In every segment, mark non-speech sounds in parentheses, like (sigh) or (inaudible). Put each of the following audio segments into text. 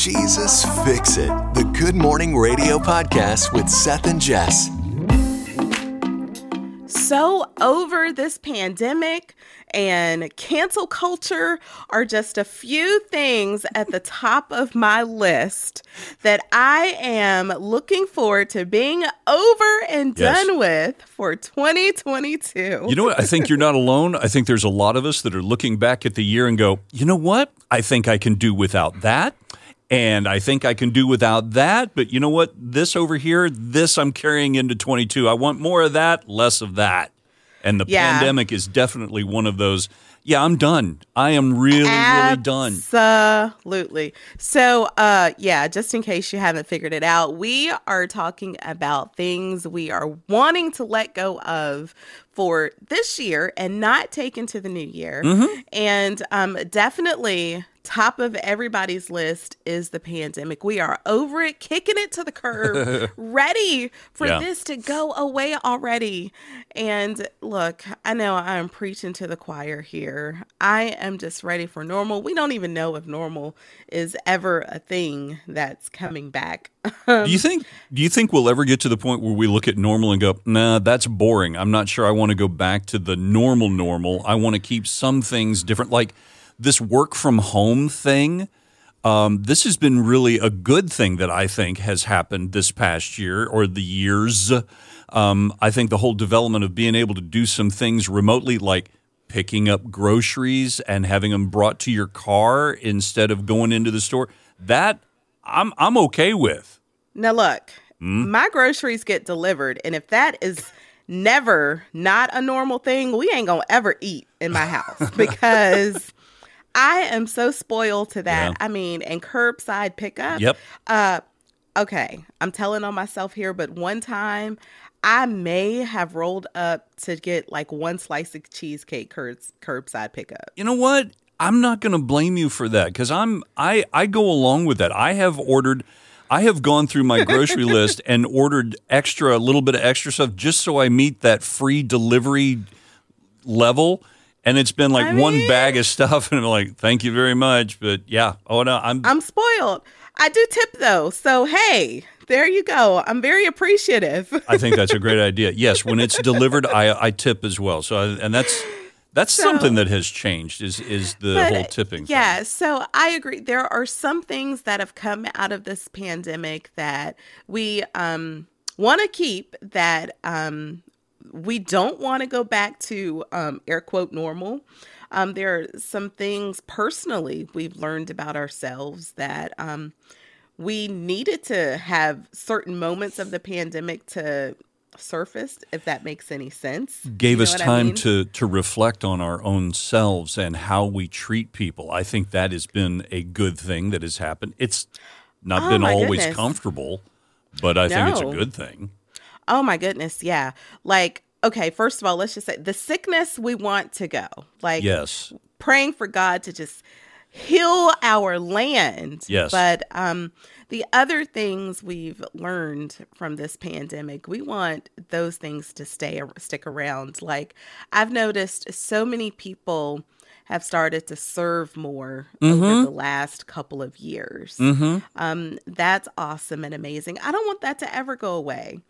Jesus Fix It, the Good Morning Radio podcast with Seth and Jess. So, over this pandemic and cancel culture are just a few things at the top of my list that I am looking forward to being over and Yes. done with for 2022. You know what? I think you're not alone. I think there's a lot of us that are looking back at the year and go, you know what? I think I can do without that. And I think I can do without that. But you know what? This over here, this I'm carrying into 22. I want more of that, less of that. And the Yeah. pandemic is definitely one of those. Yeah, I'm done. I am really, really done. Absolutely. So, uh, yeah, just in case you haven't figured it out, we are talking about things we are wanting to let go of for this year and not take into the new year. Mm-hmm. And um, definitely top of everybody's list is the pandemic. We are over it, kicking it to the curb, (laughs) ready for Yeah. this to go away already. And look, I know I'm preaching to the choir here. I am just ready for normal. We don't even know if normal is ever a thing that's coming back. do you think do you think we'll ever get to the point where we look at normal and go, nah, that's boring. I'm not sure I want to go back to the normal normal. I want to keep some things different. Like this work from home thing. Um, this has been really a good thing that I think has happened this past year or the years. Um, I think the whole development of being able to do some things remotely, like picking up groceries and having them brought to your car instead of going into the store, that I'm I'm okay with. Now, look, Hmm? my groceries get delivered. And if that is never not a normal thing, we ain't to ever eat in my house (laughs) because I am so spoiled to that. Yeah. I mean, and curbside pickup. Yep. Uh, okay, I'm telling on myself here, but one time I may have rolled up to get like one slice of cheesecake curb- curbside pickup. You know what? I'm not going to blame you for that because I'm I I go along with that. I have ordered. I have gone through my grocery (laughs) list and ordered extra, a little bit of extra stuff just so I meet that free delivery level. And it's been like I one mean- bag of stuff, (laughs) and I'm like, "Thank you very much," but yeah, oh no, I'm I'm spoiled. I do tip though. So, hey, there you go. I'm very appreciative. (laughs) I think that's a great idea. Yes, when it's delivered, I I tip as well. So I, and that's that's So- something that has changed is is the But, whole tipping. thing. Yeah, so I agree. There are some things that have come out of this pandemic that we um, want to keep that um, we don't want to go back to um, air quote normal. Um, there are some things personally we've learned about ourselves that um, we needed to have certain moments of the pandemic to surface, if that makes any sense. gave You know us what I time mean? to to reflect on our own selves and how we treat people. I think that has been a good thing that has happened. It's not Oh, been always goodness. comfortable, but I think it's a good thing. Oh my goodness, yeah. Like, okay, first of all, let's just say the sickness we want to go. Like Yes. praying for God to just heal our land. Yes. But um the other things we've learned from this pandemic, we want those things to stay stick around. Like I've noticed so many people have started to serve more over the last couple of years. Um, that's awesome and amazing. I don't want that to ever go away.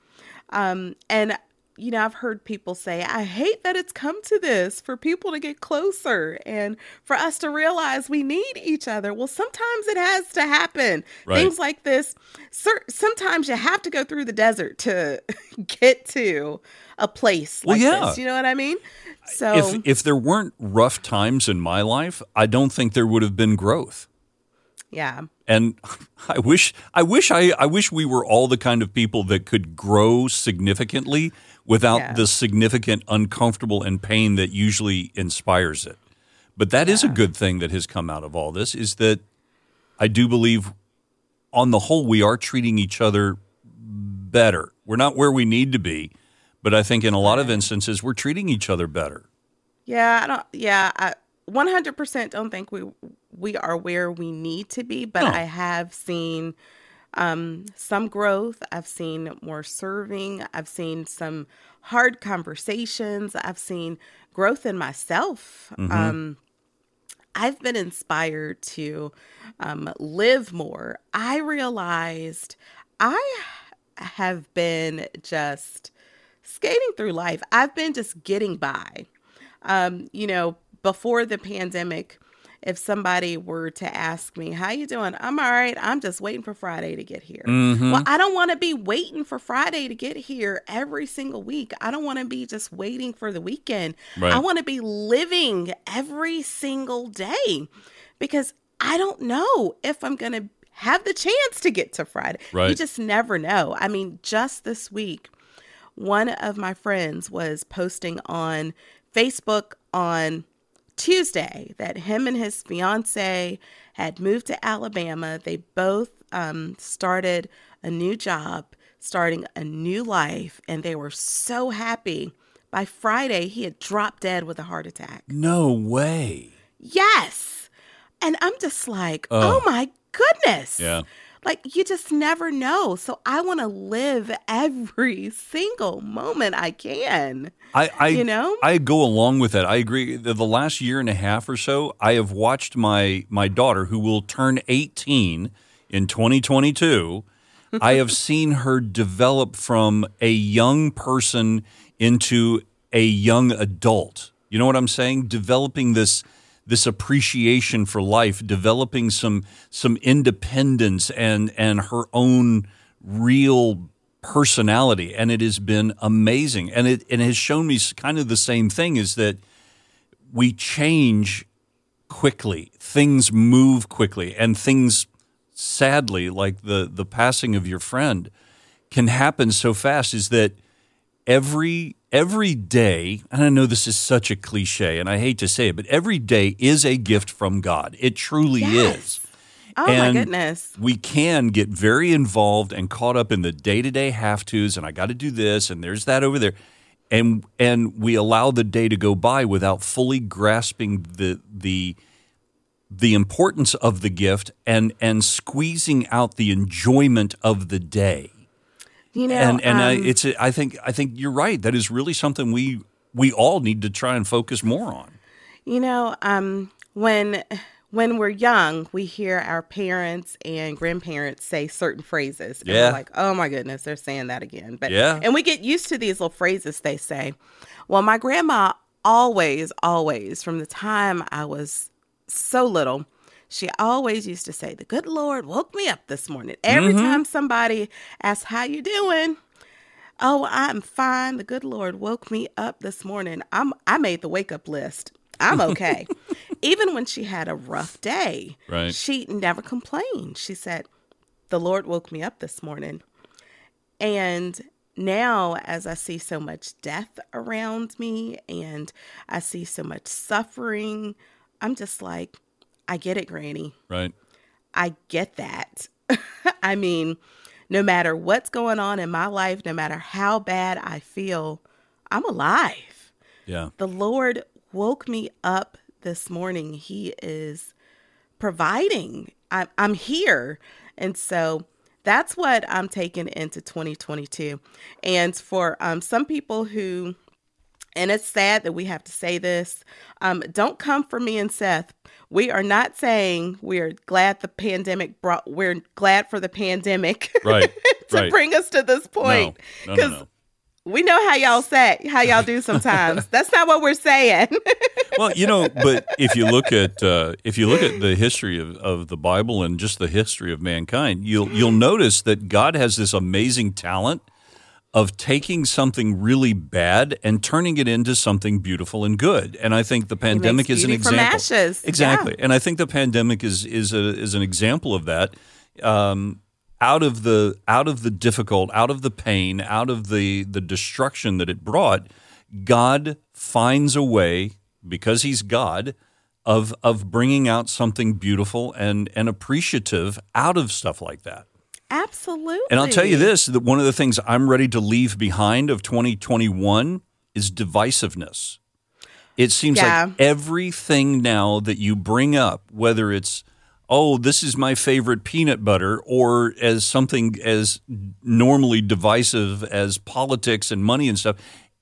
Um, and you know, I've heard people say, I hate that it's come to this for people to get closer and for us to realize we need each other. Well, sometimes it has to happen. Right. Things like this, sometimes you have to go through the desert to (laughs) get to a place Well, yeah. this. You know what I mean? So, If if there weren't rough times in my life, I don't think there would have been growth. Yeah. And (laughs) I wish I wish I, I wish we were all the kind of people that could grow significantly without Yeah. the significant uncomfortable and pain that usually inspires it. But that is a good thing that has come out of all this is that I do believe on the whole we are treating each other better. We're not where we need to be, but I think in a lot of instances we're treating each other better. Yeah, I don't. Yeah, I 100% don't think we we are where we need to be, but No. I have seen um, some growth. I've seen more serving. I've seen some hard conversations. I've seen growth in myself. Um, I've been inspired to um, live more. I realized I have been just skating through life. I've been just getting by. Um, you know, before the pandemic, if somebody were to ask me, "How you doing?" I'm all right. I'm just waiting for Friday to get here. Mm-hmm. Well, I don't want to be waiting for Friday to get here every single week. I don't want to be just waiting for the weekend. Right. I want to be living every single day because I don't know if I'm going to have the chance to get to Friday. You just never know. I mean, just this week, one of my friends was posting on Facebook on Tuesday that him and his fiance had moved to Alabama. They both um, started a new job, starting a new life, and they were so happy. By Friday, he had dropped dead with a heart attack. No way. Yes. And I'm just like, Oh. oh, my goodness. Yeah. Like, you just never know. So I want to live every single moment I can. I, I You know? I go along with that. I agree. The, the last year and a half or so, I have watched my my daughter, who will turn 18 in 2022. I have (laughs) seen her develop from a young person into a young adult. You know what I'm saying? Developing this this appreciation for life, developing some some independence and and her own real personality. And it has been amazing. And it, and it has shown me kind of the same thing is that we change quickly. Things move quickly. And things sadly like the the passing of your friend can happen so fast is that every every day and i know this is such a cliche and i hate to say it but every day is a gift from god it truly Yes. is Oh, And my goodness. we can get very involved and caught up in the day-to-day have-tos and I got to do this and there's that over there and and we allow the day to go by without fully grasping the the the importance of the gift and and squeezing out the enjoyment of the day. You know, and and I, um, it's a, I think I think you're right. That is really something we we all need to try and focus more on. You know, um, when when we're young, we hear our parents and grandparents say certain phrases. And Yeah. we're like, oh my goodness, they're saying that again. But Yeah. and we get used to these little phrases they say. Well, my grandma always, always, from the time I was so little, she always used to say, The good Lord woke me up this morning. Every mm-hmm. time somebody asks, How you doing? Oh, I'm fine. The good Lord woke me up this morning. I'm I made the wake up list. I'm okay. (laughs) Even when she had a rough day, Right. she never complained. She said, The Lord woke me up this morning. And now, as I see so much death around me and I see so much suffering, I'm just like, I get it, Granny. Right. I get that. (laughs) I mean, no matter what's going on in my life, no matter how bad I feel, I'm alive. Yeah. The Lord woke me up this morning. He is providing. I'm, I'm here. And so that's what I'm taking into 2022. And for um, some people who, and it's sad that we have to say this, um, don't come for me and Seth. We are not saying we're glad the pandemic brought, we're glad for the pandemic (laughs) Right. to right. bring us to this point. No, no, no, no. we know how y'all say, how y'all do sometimes. (laughs) That's not what we're saying. (laughs) well, you know, but if you look at uh, if you look at the history of, of the Bible and just the history of mankind, you'll you'll notice that God has this amazing talent of taking something really bad and turning it into something beautiful and good. And I think the pandemic is an example. ashes. Exactly. Yeah. And I think the pandemic is is a, is an example of that. Um, out of the out of the difficult, out of the pain, out of the the destruction that it brought, God finds a way because He's God of of bringing out something beautiful and and appreciative out of stuff like that. Absolutely. And I'll tell you this: that one of the things I'm ready to leave behind of 2021 is divisiveness. It seems Yeah. like everything now that you bring up, whether it's oh, this is my favorite peanut butter, or as something as normally divisive as politics and money and stuff,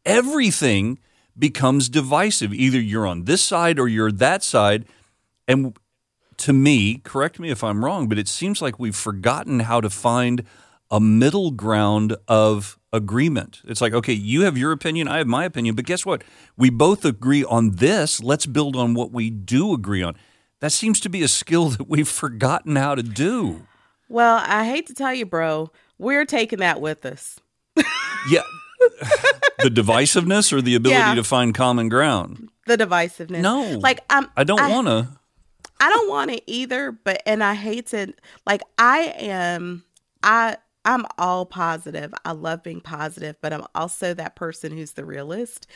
everything becomes divisive. Either you're on this side or you're that side. And to me, correct me if I'm wrong, but it seems like we've forgotten how to find a middle ground of agreement. It's like, okay, you have your opinion, I have my opinion, but guess what? We both agree on this. Let's build on what we do agree on. That seems to be a skill (laughs) that we've forgotten how to do. Well, I hate to tell you, bro, we're taking that with us. (laughs) Yeah. the divisiveness or the ability Yeah. to find common ground? The divisiveness. No. Like I'm I don't want to. I don't want it either, but and I hate to like I am I I'm all positive. I love being positive, but I'm also that person who's the realist.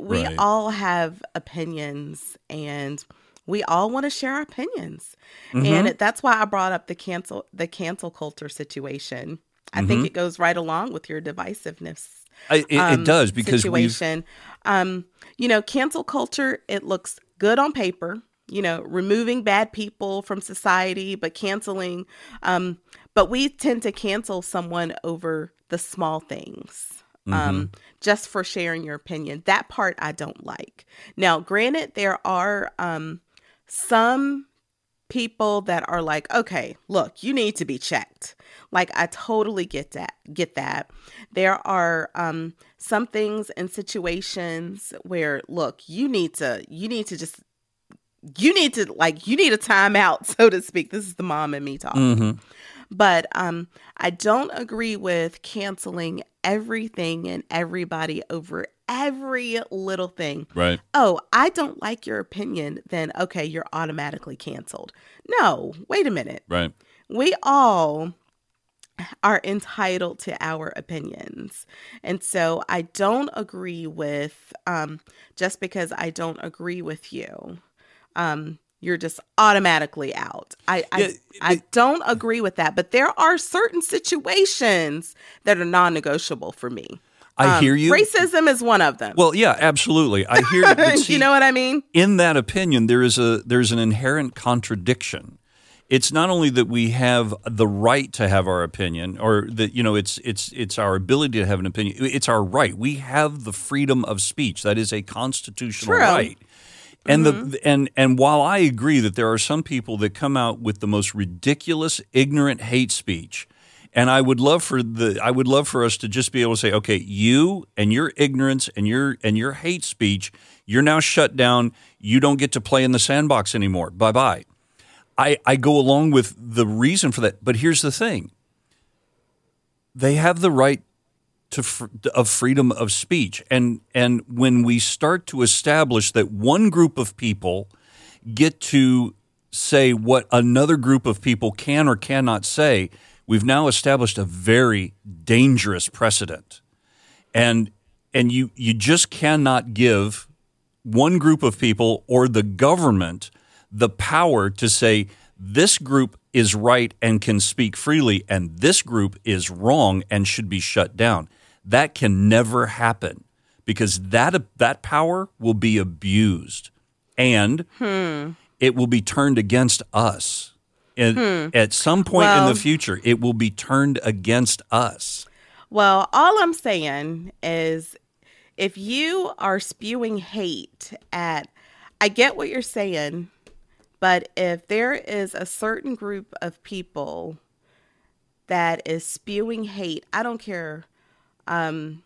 We Right. all have opinions and we all want to share our opinions. Mm-hmm. And that's why I brought up the cancel the cancel culture situation. I Mm-hmm. think it goes right along with your divisiveness I, it, um, it does because we've situation. Um, you know, cancel culture, it looks good on paper, you know, removing bad people from society, but canceling, um, but we tend to cancel someone over the small things. Mm-hmm. Um, just for sharing your opinion. That part I don't like. Now, granted, there are um some people that are like, okay, look, you need to be checked. Like I totally get that. Get that. There are um some things and situations where look, you need to you need to just you need to like you need a timeout, (laughs) so to speak. This is the mom and me talking. Mhm. But um I don't agree with canceling everything and everybody over every little thing right. oh, I don't like your opinion, then okay, you're automatically canceled. No, wait a minute. Right. We all are entitled to our opinions. And so I don't agree with um just because I don't agree with you. Um you're just automatically out. I I, Yeah, I don't agree with that, but there are certain situations that are non-negotiable for me. I Um, hear you. Racism is one of them. Well, yeah, absolutely. I hear (laughs) you. see, you know what I mean? in that opinion, there is a there's an inherent contradiction. It's not only that we have the right to have our opinion, or that you know, it's it's it's our ability to have an opinion. It's our right. We have the freedom of speech. That is a constitutional True. right. And the mm-hmm. and and while I agree that there are some people that come out with the most ridiculous, ignorant hate speech, and I would love for the I would love for us to just be able to say, okay, you and your ignorance and your and your hate speech, you're now shut down. You don't get to play in the sandbox anymore. Bye bye. I, I go along with the reason for that, but here's the thing: they have the right to fr- of freedom of speech, and and when we start to establish that one group of people get to say what another group of people can or cannot say, we've now established a very dangerous precedent. And and you you just cannot give one group of people or the government the power to say this group is right and can speak freely and this group is wrong and should be shut down. That can never happen because that that power will be abused and hmm. it will be turned against us. And hmm. At some point in the future, it will be turned against us. Well, all I'm saying is if you are spewing hate at, I get what you're saying, but if there is a certain group of people that is spewing hate, I don't care um,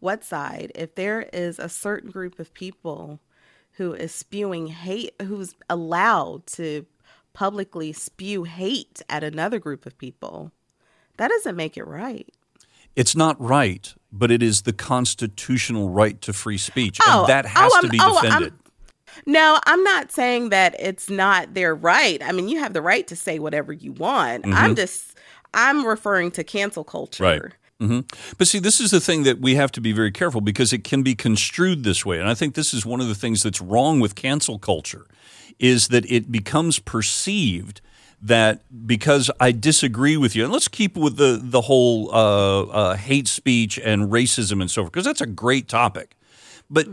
what side, if there is a certain group of people who is spewing hate, who's allowed to publicly spew hate at another group of people, that doesn't make it right. It's not right, but it is the constitutional right to free speech, Oh, and that has oh, to be oh, defended. No, I'm not saying that it's not their right. I mean, you have the right to say whatever you want. I'm just, I'm referring to cancel culture. Mm-hmm. Right. hmm But see, this is the thing that we have to be very careful because it can be construed this way, and I think this is one of the things that's wrong with cancel culture, is that it becomes perceived that because I disagree with you, and let's keep with the the whole uh, uh, hate speech and racism and so forth, because that's a great topic. But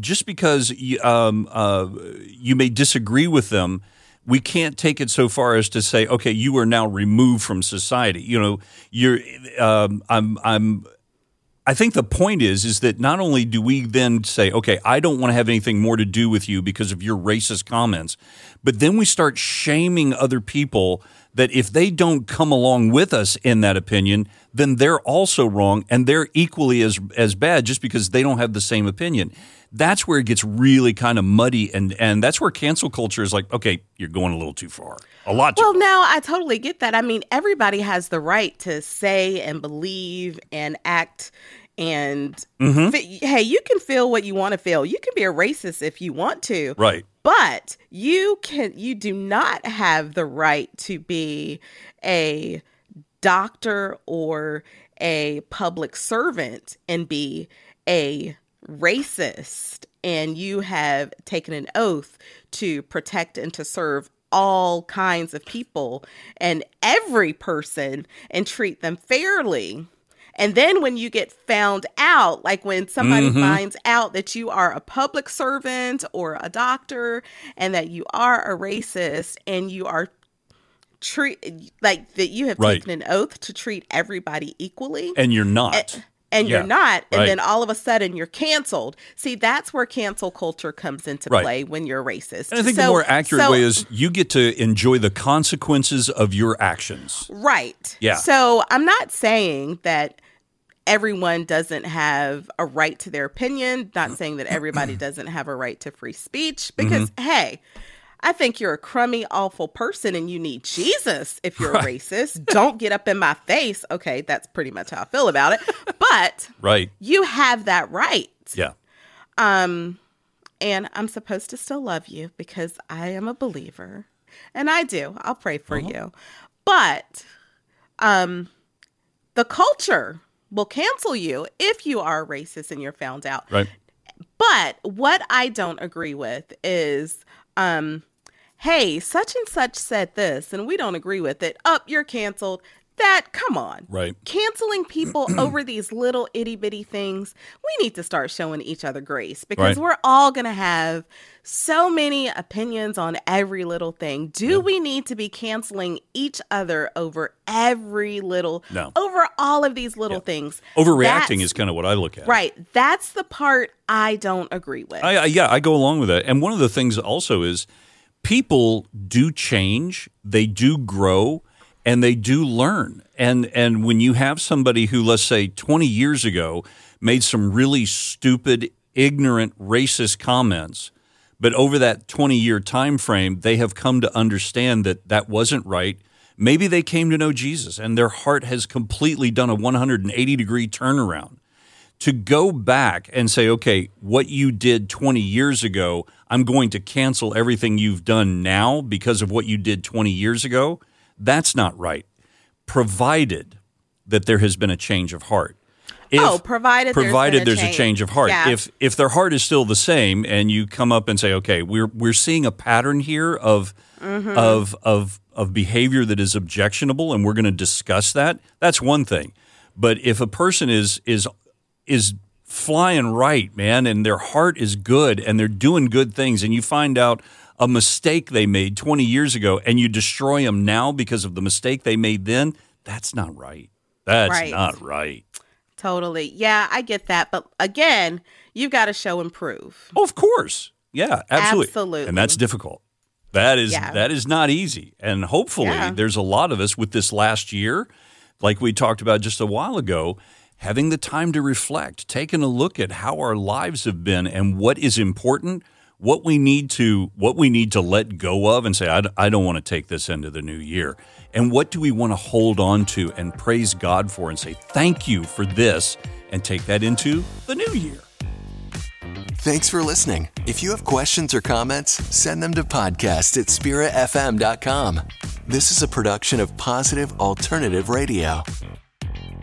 just because you, um, uh, you may disagree with them, we can't take it so far as to say, okay, you are now removed from society. You know, you're. Um, I'm. I'm. I think the point is is that not only do we then say, okay, I don't want to have anything more to do with you because of your racist comments, but then we start shaming other people that if they don't come along with us in that opinion, then they're also wrong and they're equally as as bad just because they don't have the same opinion. That's where it gets really kind of muddy and and that's where cancel culture is like, okay, you're going a little too far. A lot too Well, far. now I totally get that. I mean, everybody has the right to say and believe and act. And Mm-hmm. hey, you can feel what you want to feel. You can be a racist if you want to. Right. But you can you do not have the right to be a doctor or a public servant and be a racist and you have taken an oath to protect and to serve all kinds of people and every person and treat them fairly. And then when you get found out, like when somebody mm-hmm. finds out that you are a public servant or a doctor and that you are a racist and you are treat like that you have Right. taken an oath to treat everybody equally And you're not. and Yeah, you're not and right. then all of a sudden you're canceled see that's where cancel culture comes into Right. play when you're racist And I think the more accurate so- way is you get to enjoy the consequences of your actions. right Yeah. so i'm not saying that everyone doesn't have a right to their opinion not saying that everybody (clears throat) doesn't have a right to free speech because Mm-hmm. hey I think you're a crummy, awful person and you need Jesus if you're a racist. Don't get up in my face. Okay, that's pretty much how I feel about it. But (laughs) Right. you have that right. Yeah. Um, and I'm supposed to still love you because I am a believer, and I do. I'll pray for Uh-huh. you, but um, the culture will cancel you if you are a racist and you're found out. Right. But what I don't agree with is, um, hey, such and such said this, and we don't agree with it. Up, you're canceled. That, come on. Right. Canceling people (clears throat) over these little itty bitty things, we need to start showing each other grace because Right. we're all going to have so many opinions on every little thing. Do we need to be canceling each other over every little, No. over all of these little things? Overreacting That's- is kind of what I look at. Right. That's the part I don't agree with. I, I, yeah, I go along with that. And one of the things also is people do change, they do grow, and they do learn. And and when you have somebody who, let's say, 20 years ago made some really stupid, ignorant, racist comments, but over that 20 year time frame, they have come to understand that that wasn't right. Maybe they came to know Jesus and their heart has completely done a 180 degree turnaround to go back and say, okay, what you did 20 years ago, I'm going to cancel everything you've done now because of what you did 20 years ago, that's not right. Provided that there has been a change of heart. If, Oh, provided there's provided a there's a change. change of heart. Yeah. If if their heart is still the same, and you come up and say, okay, we're we're seeing a pattern here of Mm-hmm. of of of behavior that is objectionable, and we're going to discuss that. That's one thing. But if a person is is is flying right, man, and their heart is good and they're doing good things, and you find out a mistake they made 20 years ago and you destroy them now because of the mistake they made then, that's not right. That's Right. not right. Totally. Yeah, I get that. But again, you've got to show and prove. Oh, of course. Yeah, absolutely. Absolutely. And that's difficult. That is Yeah. that is not easy. And hopefully Yeah. there's a lot of us with this last year, like we talked about just a while ago, having the time to reflect, taking a look at how our lives have been and what is important, what we need to what we need to let go of and say I don't want to take this into the new year. And what do we want to hold on to and praise God for and say thank you for this and take that into the new year. Thanks for listening. If you have questions or comments, send them to podcast at spiritfm.com. This is a production of Positive Alternative Radio.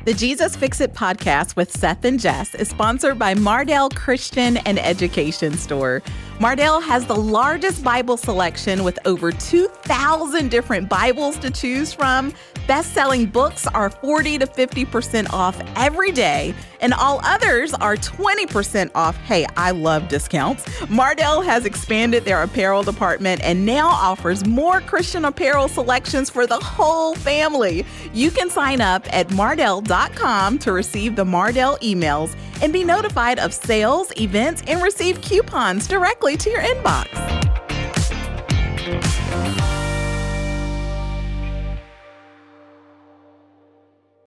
The Jesus Fix It podcast with Seth and Jess is sponsored by Mardel Christian and Education Store. Mardel has the largest Bible selection with over 2,000 different Bibles to choose from. Best selling books are 40 to 50% off every day, and all others are 20% off. Hey, I love discounts. Mardel has expanded their apparel department and now offers more Christian apparel selections for the whole family. You can sign up at mardel.com to receive the Mardel emails and be notified of sales, events, and receive coupons directly to your inbox.